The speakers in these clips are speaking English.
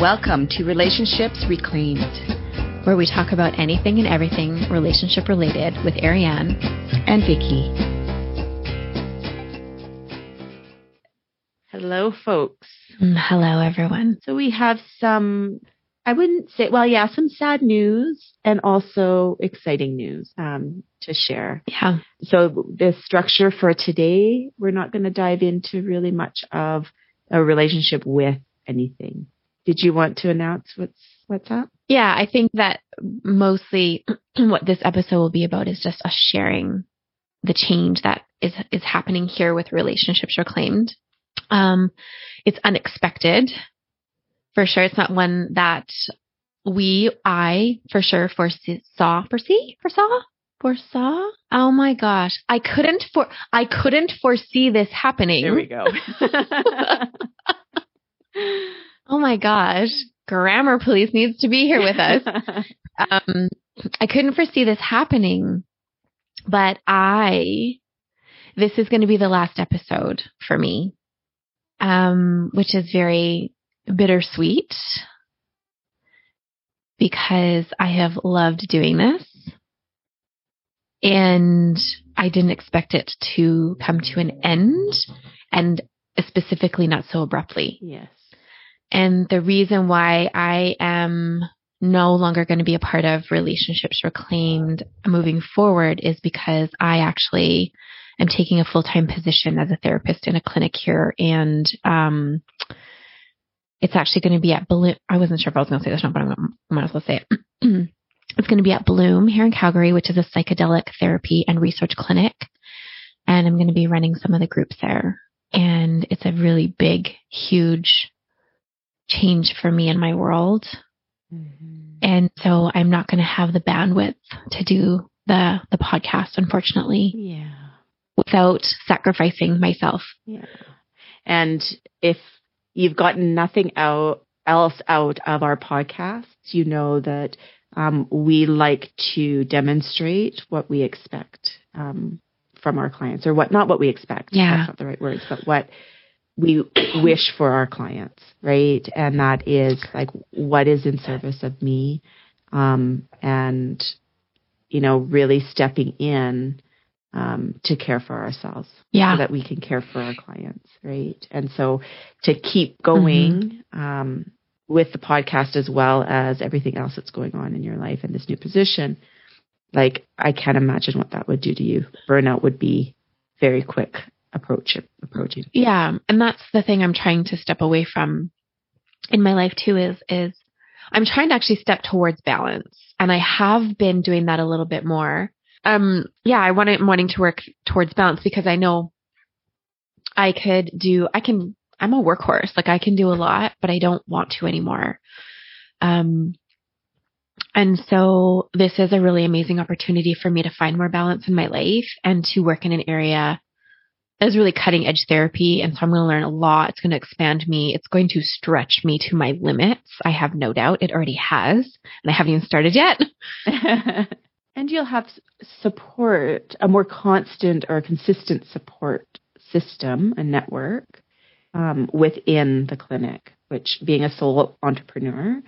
Welcome to Relationships Reclaimed, where we talk about anything and everything relationship related with Ariane and Vicky. Hello, folks. Mm, hello, everyone. So we have some, I wouldn't say, well, yeah, some sad news and also exciting news um, to share. Yeah. So the structure for today, we're not going to dive into really much of a relationship with anything did you want to announce what's what's up? Yeah, I think that mostly what this episode will be about is just us sharing the change that is is happening here with relationships reclaimed. Um, it's unexpected, for sure. It's not one that we, I, for sure foresaw, foresee, foresaw, foresaw. Oh my gosh, I couldn't for I couldn't foresee this happening. There we go. Oh my gosh. Grammar police needs to be here with us. um, I couldn't foresee this happening, but I, this is going to be the last episode for me, um, which is very bittersweet because I have loved doing this and I didn't expect it to come to an end and specifically not so abruptly. Yes. And the reason why I am no longer going to be a part of relationships reclaimed moving forward is because I actually am taking a full time position as a therapist in a clinic here. And, um, it's actually going to be at Bloom. I wasn't sure if I was going to say this, but I might as well say it. it's going to be at Bloom here in Calgary, which is a psychedelic therapy and research clinic. And I'm going to be running some of the groups there. And it's a really big, huge change for me in my world. Mm-hmm. And so I'm not going to have the bandwidth to do the the podcast unfortunately. Yeah. Without sacrificing myself. Yeah. And if you've gotten nothing out else out of our podcasts, you know that um, we like to demonstrate what we expect um, from our clients, or what not what we expect. Yeah. That's not the right words, but what we wish for our clients, right? And that is like what is in service of me, um, and you know, really stepping in um, to care for ourselves, yeah, so that we can care for our clients, right? And so to keep going mm-hmm. um, with the podcast as well as everything else that's going on in your life and this new position, like I can't imagine what that would do to you. Burnout would be very quick approach it, approaching. Yeah, and that's the thing I'm trying to step away from in my life too is is I'm trying to actually step towards balance, and I have been doing that a little bit more. Um, yeah, I want wanting to work towards balance because I know I could do. I can. I'm a workhorse. Like I can do a lot, but I don't want to anymore. Um, and so this is a really amazing opportunity for me to find more balance in my life and to work in an area is really cutting edge therapy. And so I'm going to learn a lot. It's going to expand me. It's going to stretch me to my limits. I have no doubt it already has. And I haven't even started yet. and you'll have support, a more constant or consistent support system, a network um, within the clinic, which being a sole entrepreneur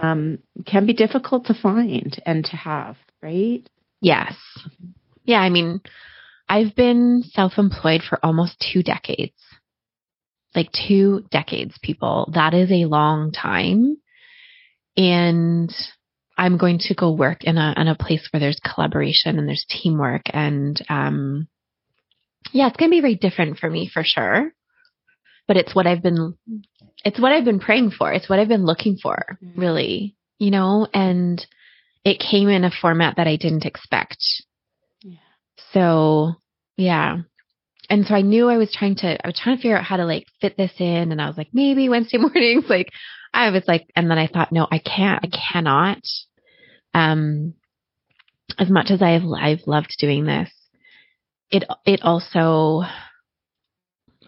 um, can be difficult to find and to have, right? Yes. Yeah. I mean, I've been self employed for almost two decades. Like two decades, people. That is a long time. And I'm going to go work in a in a place where there's collaboration and there's teamwork and um yeah, it's going to be very different for me for sure. But it's what I've been it's what I've been praying for. It's what I've been looking for, mm-hmm. really. You know, and it came in a format that I didn't expect. So yeah. And so I knew I was trying to, I was trying to figure out how to like fit this in. And I was like, maybe Wednesday mornings, like I was like, and then I thought, no, I can't, I cannot. Um, as much as I've, I've loved doing this, it, it also,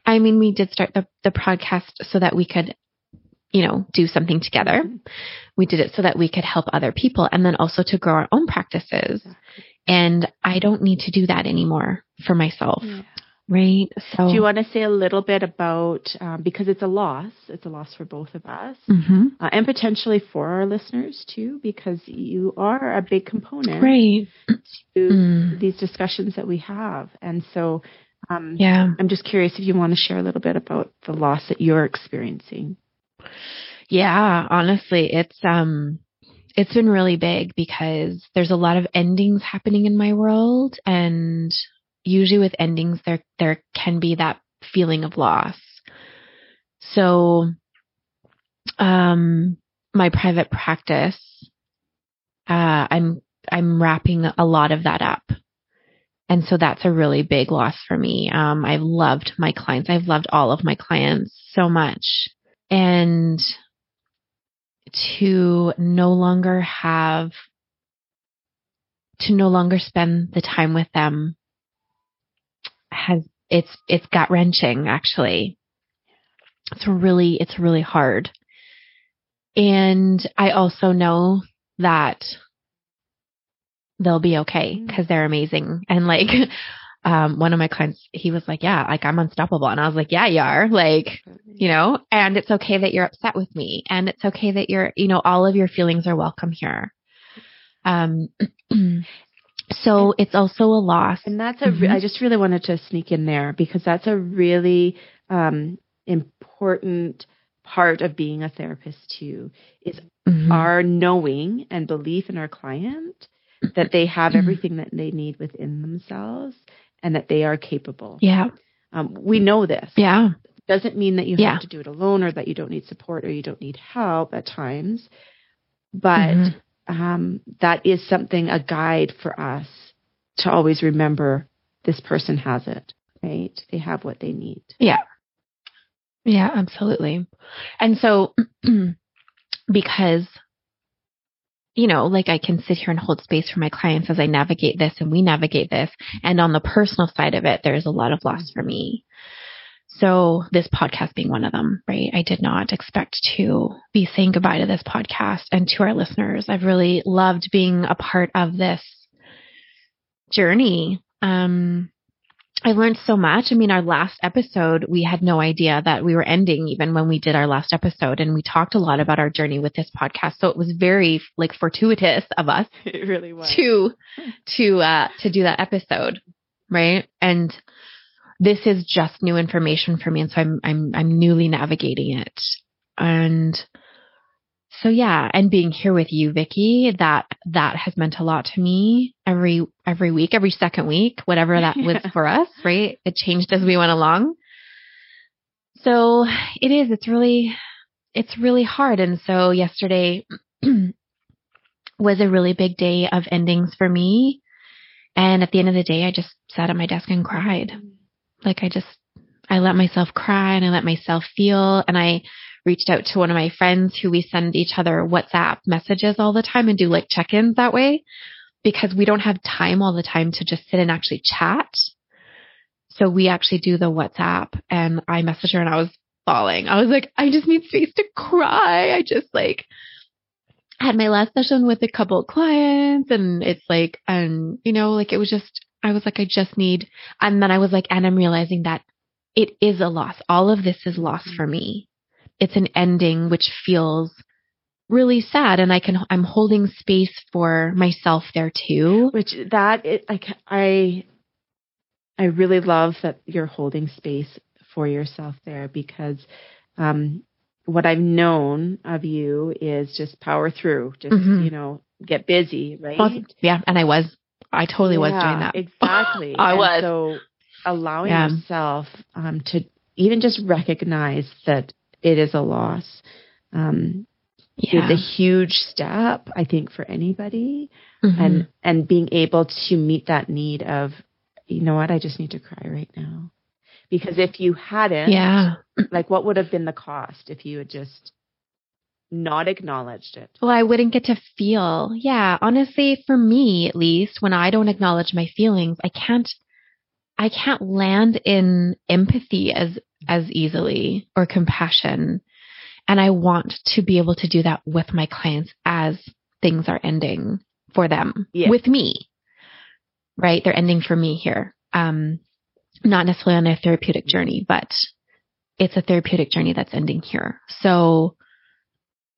I mean, we did start the, the podcast so that we could, you know, do something together. We did it so that we could help other people and then also to grow our own practices. Exactly. And I don't need to do that anymore for myself. Yeah. right? So, Do you want to say a little bit about um, because it's a loss, it's a loss for both of us, Mhm. uh, and potentially for our listeners too, because you are a big component right? to Mm. these discussions that we have, and so um, Yeah. I'm just curious if you want to share a little bit about the loss that you're experiencing. Yeah, honestly, it's um it's been really big because there's a lot of endings happening in my world and usually with endings there there can be that feeling of loss. So um my private practice uh I'm I'm wrapping a lot of that up. And so that's a really big loss for me. Um I've loved my clients. I've loved all of my clients so much. And to no longer have to no longer spend the time with them has it's it's gut wrenching actually. It's really it's really hard. And i also know that they'll be okay mm. because they're amazing. And like um one of my clients he was like yeah like i'm unstoppable and i was like yeah you are like you know, and it's okay that you're upset with me and it's okay that you're, you know, all of your feelings are welcome here. Um, so it's also a loss. And that's a. Re- Mhm. I just really wanted to sneak in there because that's a really um, important part of being a therapist too. Is Mhm. our knowing and belief in our client that they have Mhm. everything that they need within themselves and that they are capable. yeah. Um, we know this. Yeah. Doesn't mean that you Yeah. have to do it alone or that you don't need support or you don't need help at times. But Mhm. um, that is something, a guide for us to always remember this person has it, right? They have what they need. Yeah. Yeah, absolutely. And so because you know, like I can sit here and hold space for my clients as I navigate this and we navigate this. And on the personal side of it, there's a lot of loss for me. So this podcast being one of them, right? I did not expect to be saying goodbye to this podcast and to our listeners. I've really loved being a part of this journey. Um, I learned so much. I mean, our last episode, we had no idea that we were ending even when we did our last episode. And we talked a lot about our journey with this podcast. So it was very like fortuitous of us It really was. to, to, uh, to do that episode. Right. And this is just new information for me. And so I'm, I'm, I'm newly navigating it. And so yeah, and being here with you, Vicky, that, that has meant a lot to me every, every week, every second week, whatever that was for us, right? It changed as we went along. So it is, it's really, it's really hard. And so yesterday was a really big day of endings for me. And at the end of the day, I just sat at my desk and cried. Like I just, I let myself cry and I let myself feel. And I reached out to one of my friends who we send each other WhatsApp messages all the time and do like check ins that way because we don't have time all the time to just sit and actually chat. So we actually do the WhatsApp and I messaged her and I was falling. I was like, I just need space to cry. I just like had my last session with a couple clients and it's like, and you know, like it was just, I was like, I just need, and then I was like, and I'm realizing that it is a loss. All of this is loss for me. It's an ending which feels really sad and I can, I'm holding space for myself there too. Which that it like I I really love that you're holding space for yourself there because um what I've known of you is just power through, just Mhm. you know, get busy, right? Yeah. And I was, I totally was doing that. Exactly. I And was. So allowing Yeah. yourself um, to even just recognize that it is a loss um, Yeah. is a huge step, I think, for anybody, Mhm. and and being able to meet that need of, you know what, I just need to cry right now, because if you hadn't, yeah. like what would have been the cost if you had just not acknowledged it? Well, I wouldn't get to feel. Yeah, honestly, for me at least, when I don't acknowledge my feelings, I can't I can't land in empathy as as easily or compassion. And I want to be able to do that with my clients as things are ending for them Yeah. with me. Right? They're ending for me here. Um not necessarily on a therapeutic journey, but it's a therapeutic journey that's ending here. So,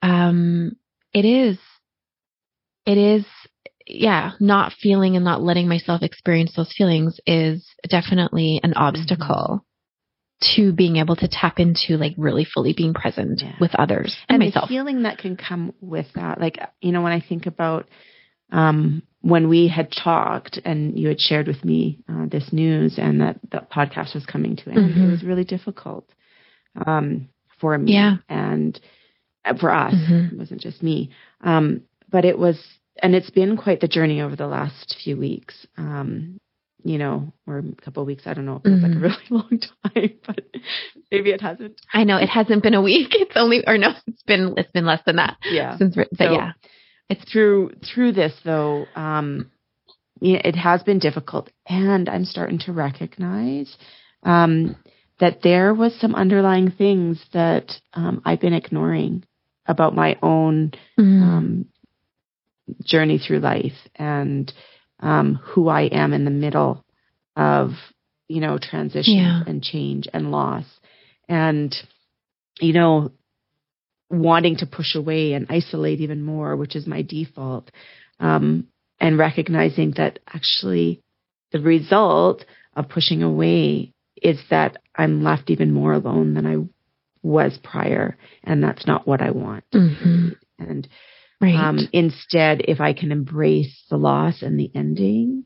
um, it is, it is, yeah, not feeling and not letting myself experience those feelings is definitely an obstacle mm-hmm. to being able to tap into like really fully being present yeah. with others and, and myself. The feeling that can come with that, like, you know, when I think about, um, when we had talked and you had shared with me uh, this news and that the podcast was coming to an end, mm-hmm. it was really difficult um, for me yeah. and for us. Mm-hmm. It wasn't just me. Um, but it was, and it's been quite the journey over the last few weeks. Um, you know, or a couple of weeks. I don't know. It feels mm-hmm. like a really long time, but maybe it hasn't. I know it hasn't been a week. It's only, or no, it's been it's been less than that. Yeah. Since, but so, yeah, it's through through this though. Um, it has been difficult, and I'm starting to recognize um, that there was some underlying things that um, I've been ignoring about my own mm. um, journey through life and um, who I am in the middle of, you know, transition yeah. and change and loss, and you know, wanting to push away and isolate even more, which is my default, um, and recognizing that actually the result of pushing away is that I'm left even more alone than I was prior, and that's not what I want. Mm-hmm. And right. um, instead, if I can embrace the loss and the ending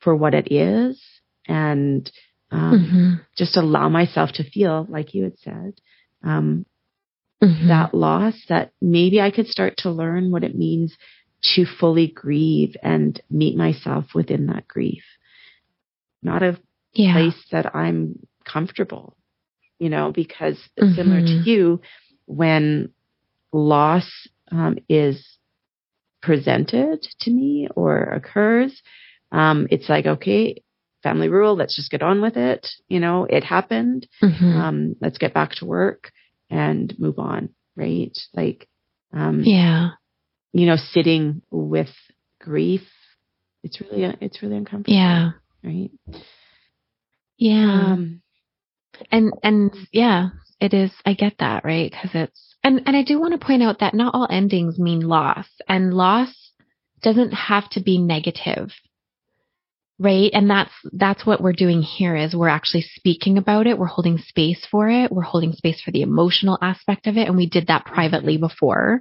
for what it is, and um, mm-hmm. just allow myself to feel, like you had said, um, mm-hmm. that loss, that maybe I could start to learn what it means to fully grieve and meet myself within that grief. Not a yeah. place that I'm comfortable, you know, because mm-hmm. similar to mm-hmm. you, when loss um, is presented to me or occurs, um, it's like, okay, family rule, let's just get on with it. You know, it happened. Mm-hmm. Um, let's get back to work and move on, right? Like, um, yeah, you know, sitting with grief, it's really, it's really uncomfortable. Yeah. Right. Yeah. Um, and, and yeah, it is, I get that, right? Cause it's, and, and I do want to point out that not all endings mean loss and loss doesn't have to be negative. Right. And that's, that's what we're doing here is we're actually speaking about it. We're holding space for it. We're holding space for the emotional aspect of it. And we did that privately before.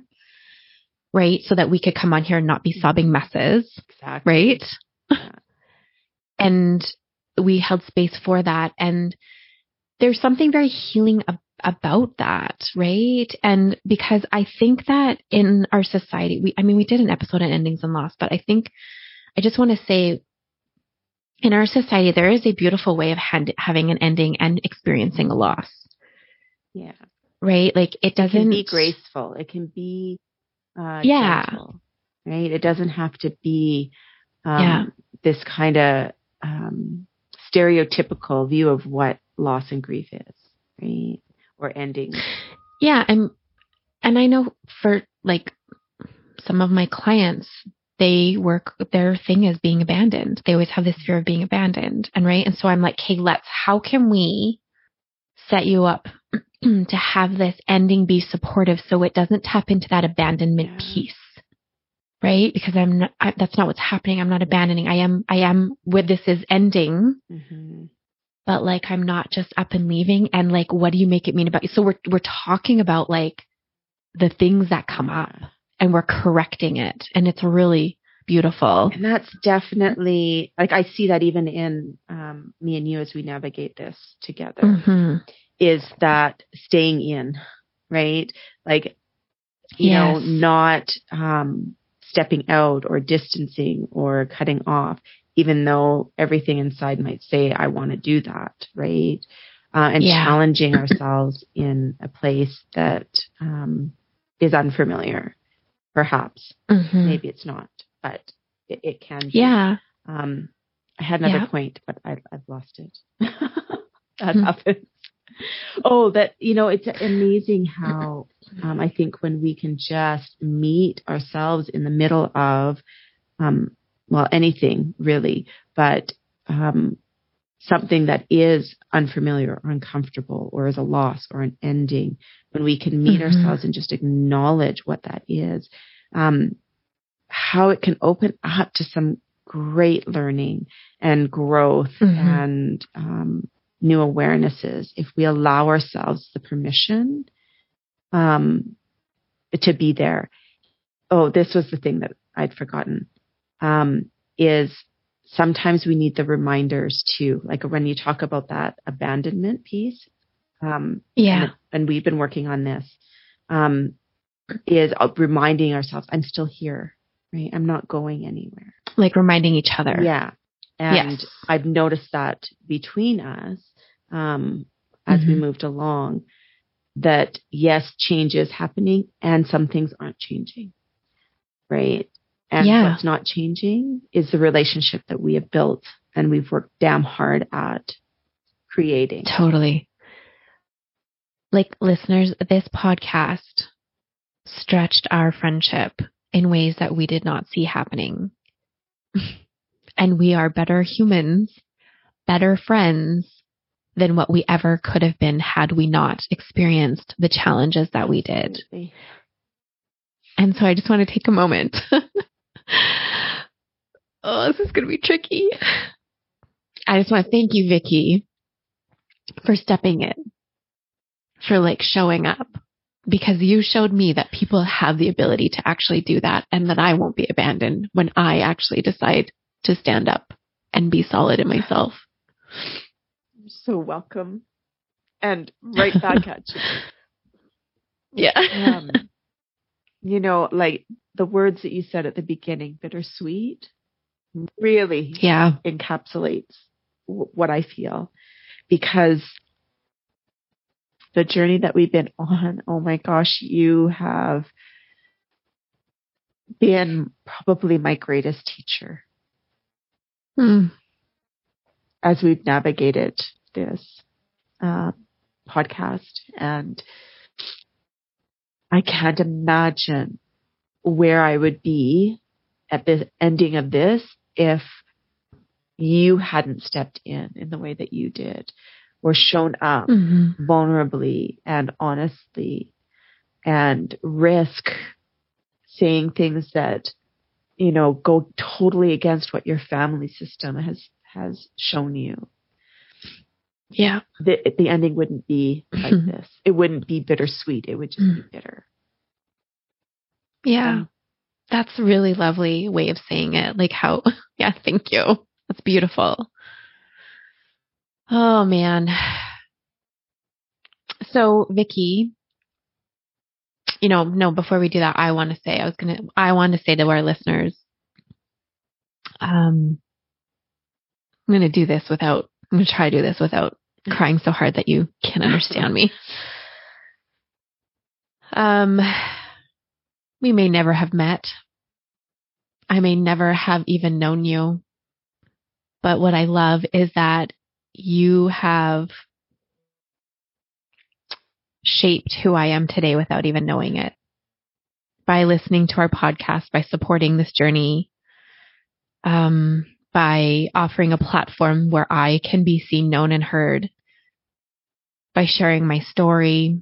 Right. So that we could come on here and not be sobbing messes. Exactly. Right. Yeah. and we held space for that. And there's something very healing about that, right? And because I think that in our society, we, I mean, we did an episode on endings and loss, but I think I just want to say in our society, there is a beautiful way of hand, having an ending and experiencing a loss. Yeah. Right? Like it doesn't it be graceful. It can be, uh, yeah. Gentle, right? It doesn't have to be, um, yeah. this kind of, um, stereotypical view of what loss and grief is, right? Or ending. Yeah, and and I know for like some of my clients, they work their thing is being abandoned. They always have this fear of being abandoned. And right. And so I'm like, hey, let's how can we set you up to have this ending be supportive so it doesn't tap into that abandonment yeah. piece? right? Because I'm not, I, that's not what's happening. I'm not abandoning. I am, I am where this is ending. Mm-hmm. But like, I'm not just up and leaving. And like, what do you make it mean about you? So we're, we're talking about like the things that come up and we're correcting it. And it's really beautiful. And that's definitely like, I see that even in, um, me and you as we navigate this together mm-hmm. is that staying in, right? Like, you yes. know, not, um, stepping out or distancing or cutting off, even though everything inside might say, I want to do that, right? Uh, and yeah. challenging ourselves in a place that um, is unfamiliar, perhaps. Mm-hmm. Maybe it's not, but it, it can be. Yeah. Um, I had another yeah. point, but I, have lost it. that mm-hmm. happens. Oh, that, you know, it's amazing how um, I think when we can just meet ourselves in the middle of, um, well, anything really, but um, something that is unfamiliar or uncomfortable or is a loss or an ending, when we can meet mm-hmm. ourselves and just acknowledge what that is, um, how it can open up to some great learning and growth mm-hmm. and um, new awarenesses if we allow ourselves the permission um, to be there. Oh, this was the thing that I'd forgotten. Um, is sometimes we need the reminders too, like when you talk about that abandonment piece. Um, yeah. And, and, we've been working on this. Um, is reminding ourselves, I'm still here, right? I'm not going anywhere. Like reminding each other. Yeah. And yes. I've noticed that between us, um, as mm-hmm. we moved along, that yes, change is happening and some things aren't changing. Right. And yeah. what's not changing is the relationship that we have built and we've worked damn hard at creating. Totally. Like listeners, this podcast stretched our friendship in ways that we did not see happening. and we are better humans, better friends than what we ever could have been had we not experienced the challenges that we did. And so I just want to take a moment. oh, this is going to be tricky. I just want to thank you, Vicky, for stepping in, for like showing up, because you showed me that people have the ability to actually do that and that I won't be abandoned when I actually decide to stand up and be solid in myself. You're so welcome. And right back at you. Yeah. Um, you know, like the words that you said at the beginning, bittersweet, really yeah. encapsulates w- what I feel because the journey that we've been on, oh my gosh, you have been probably my greatest teacher hmm. as we've navigated this uh, podcast. And I can't imagine where I would be at the ending of this if you hadn't stepped in in the way that you did or shown up mm-hmm. vulnerably and honestly and risk saying things that you know go totally against what your family system has has shown you yeah. The the ending wouldn't be like mm-hmm. this. It wouldn't be bittersweet. It would just be bitter. Yeah. Um, that's a really lovely way of saying it. Like how yeah thank you. That's beautiful. Oh man. So Vicki, you know, no, before we do that, I want to say, I was going to, I want to say to our listeners, um, I'm going to do this without, I'm going to try to do this without crying so hard that you can't understand me. Um, we may never have met. I may never have even known you. But what I love is that you have shaped who I am today without even knowing it. By listening to our podcast, by supporting this journey, um, by offering a platform where I can be seen, known, and heard, by sharing my story,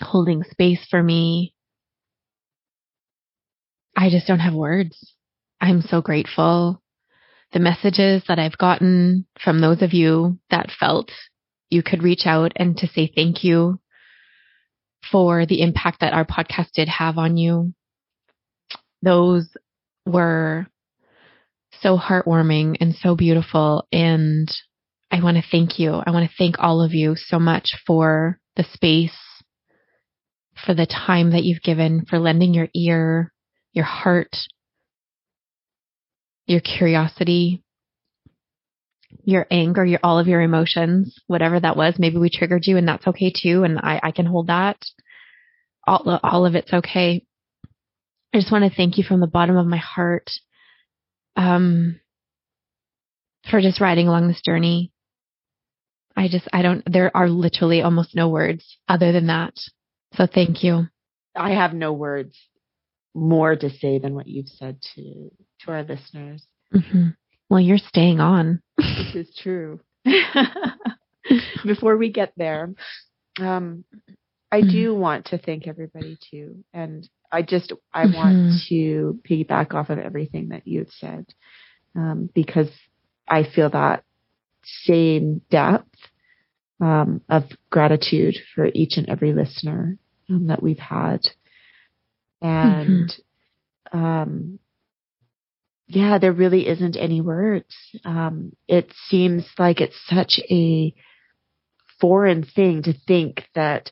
holding space for me. I just don't have words. I'm so grateful the messages that I've gotten from those of you that felt you could reach out and to say thank you for the impact that our podcast did have on you. Those were so heartwarming and so beautiful. And I want to thank you. I want to thank all of you so much for the space, for the time that you've given, for lending your ear, your heart, your curiosity, your anger, your all of your emotions, whatever that was. Maybe we triggered you and that's okay too. And I, I can hold that. All, all of it's okay. I just want to thank you from the bottom of my heart, um, for just riding along this journey. I just, I don't, there are literally almost no words other than that. So thank you. I have no words more to say than what you've said to to our listeners. Mm-hmm. Well, you're staying on. this is true. before we get there, um, I Mm-hmm. do want to thank everybody too, and I just I Mhm. want to piggyback off of everything that you've said um, because I feel that same depth um, of gratitude for each and every listener um, that we've had, and um, yeah, there really isn't any words. Um, it seems like it's such a foreign thing to think that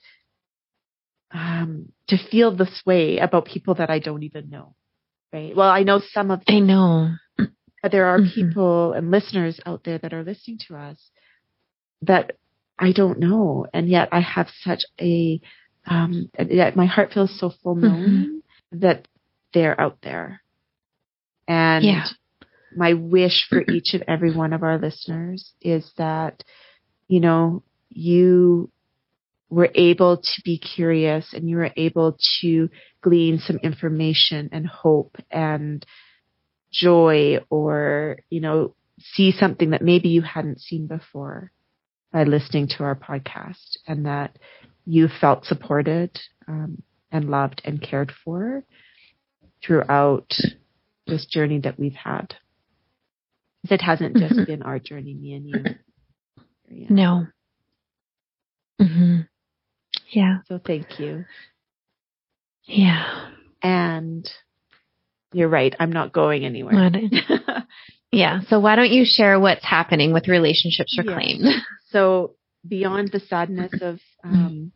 um, to feel this way about people that I don't even know. Right. Well, I know some of them. I know. but there are Mhm. people and listeners out there that are listening to us that I don't know, and yet I have such a um, yet my heart feels so full knowing that they're out there, and Yeah. my wish for each and every one of our listeners is that you know you were able to be curious and you were able to glean some information and hope and joy or, you know, see something that maybe you hadn't seen before by listening to our podcast and that you felt supported um, and loved and cared for throughout this journey that we've had. It hasn't just Mhm. been our journey, me and you. Yeah. No. hmm Yeah. So thank you. Yeah. And you're right. I'm not going anywhere. Yeah. So why don't you share what's happening with relationships reclaimed? so beyond the sadness of um,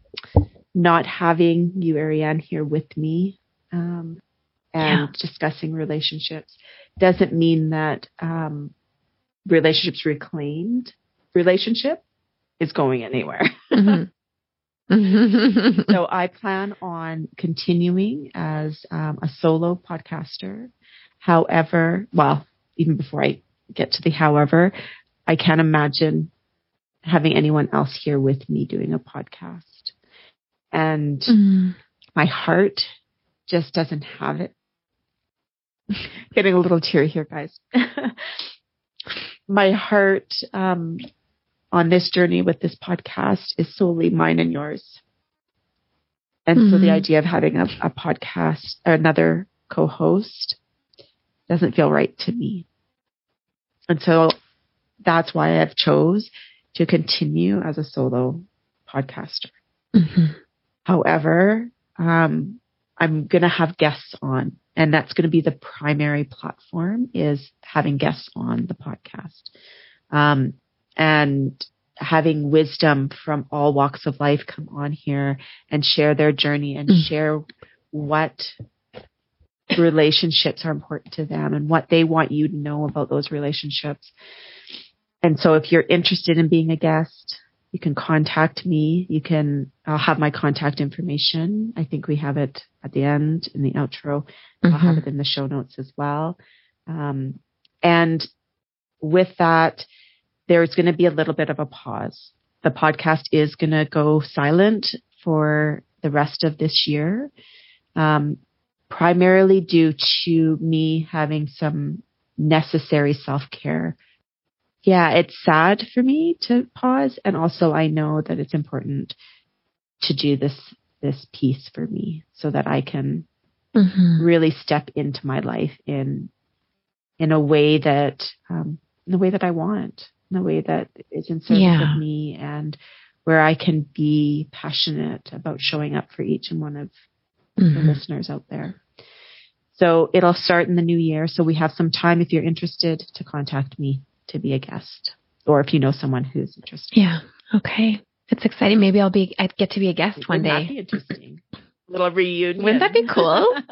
not having you, Ariane, here with me um, and discussing relationships doesn't mean that um, relationships reclaimed relationship is going anywhere. Mhm. so I plan on continuing as um, a solo podcaster. However, well, even before I get to the however, I can't imagine having anyone else here with me doing a podcast. And Mhm. my heart just doesn't have it. Getting a little teary here, guys. my heart um, on this journey with this podcast is solely mine and yours. And so the Mhm. idea of having a, a podcast, another co-host, doesn't feel right to me. And so that's why I've chose to continue as a solo podcaster. Mhm. However, um, I'm going to have guests on, and that's going to be the primary platform is having guests on the podcast, um, and having wisdom from all walks of life come on here and share their journey and Mm. share what relationships are important to them and what they want you to know about those relationships. And so if you're interested in being a guest, you can contact me. You can, I'll have my contact information. I think we have it at the end in the outro. I'll have Mhm. it in the show notes as well. Um, and with that, there's going to be a little bit of a pause. The podcast is going to go silent for the rest of this year, um, primarily due to me having some necessary self care. Yeah, it's sad for me to pause, and also I know that it's important to do this this piece for me so that I can Mhm. really step into my life in in a way that um, in the way that I want, in a way that is in service Yeah. of me, and where I can be passionate about showing up for each and one of the Mhm. listeners out there. So it'll start in the new year. So we have some time if you're interested to contact me to be a guest, or if you know someone who's interested. Yeah. Okay. It's exciting. Maybe I'll be, I'd get to be a guest one Wouldn't day. that be interesting? little reunion. Wouldn't that be cool?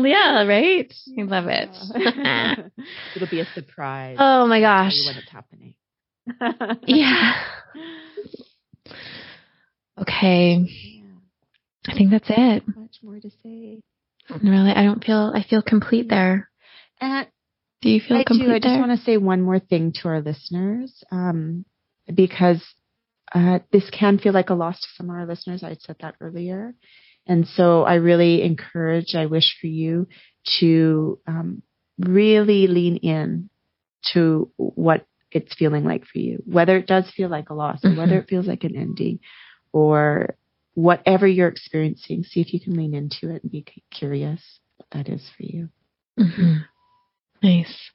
Yeah, right? I love it. It'll be a surprise. oh my gosh. tell when it's happening. Yeah. Okay. Yeah, I think that's it. Much more to say. Really, I don't feel, I feel complete there. And Do you feel I complete do. I just want to say one more thing to our listeners, um, because uh, this can feel like a loss to some of our listeners. I said that earlier, and so I really encourage. I wish for you to um, really lean in to what it's feeling like for you, whether it does feel like a loss or whether Mhm. it feels like an ending or whatever you're experiencing. See if you can lean into it and be curious what that is for you. hmm Nice.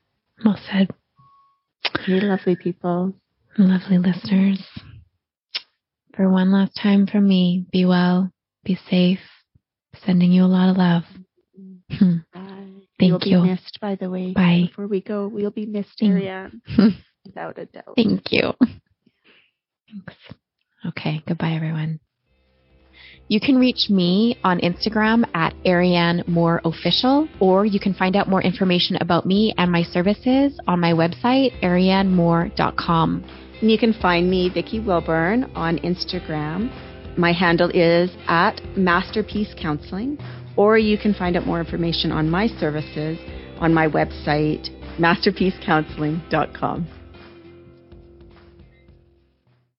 Well said. Hey, lovely people. Lovely listeners. For one last time from me, be well, be safe. Sending you a lot of love. Hmm. Bye. Thank You'll you. be missed, by the way. Bye. Before we go, we'll be missed, Ariane. Without a doubt. Thank you. Thanks. Okay, goodbye, everyone. You can reach me on Instagram at Ariane Moore Official, or you can find out more information about me and my services on my website, arianemoore.com. And you can find me, Vicki Wilburn, on Instagram. My handle is at Masterpiece Counseling, or you can find out more information on my services on my website, masterpiececounseling.com.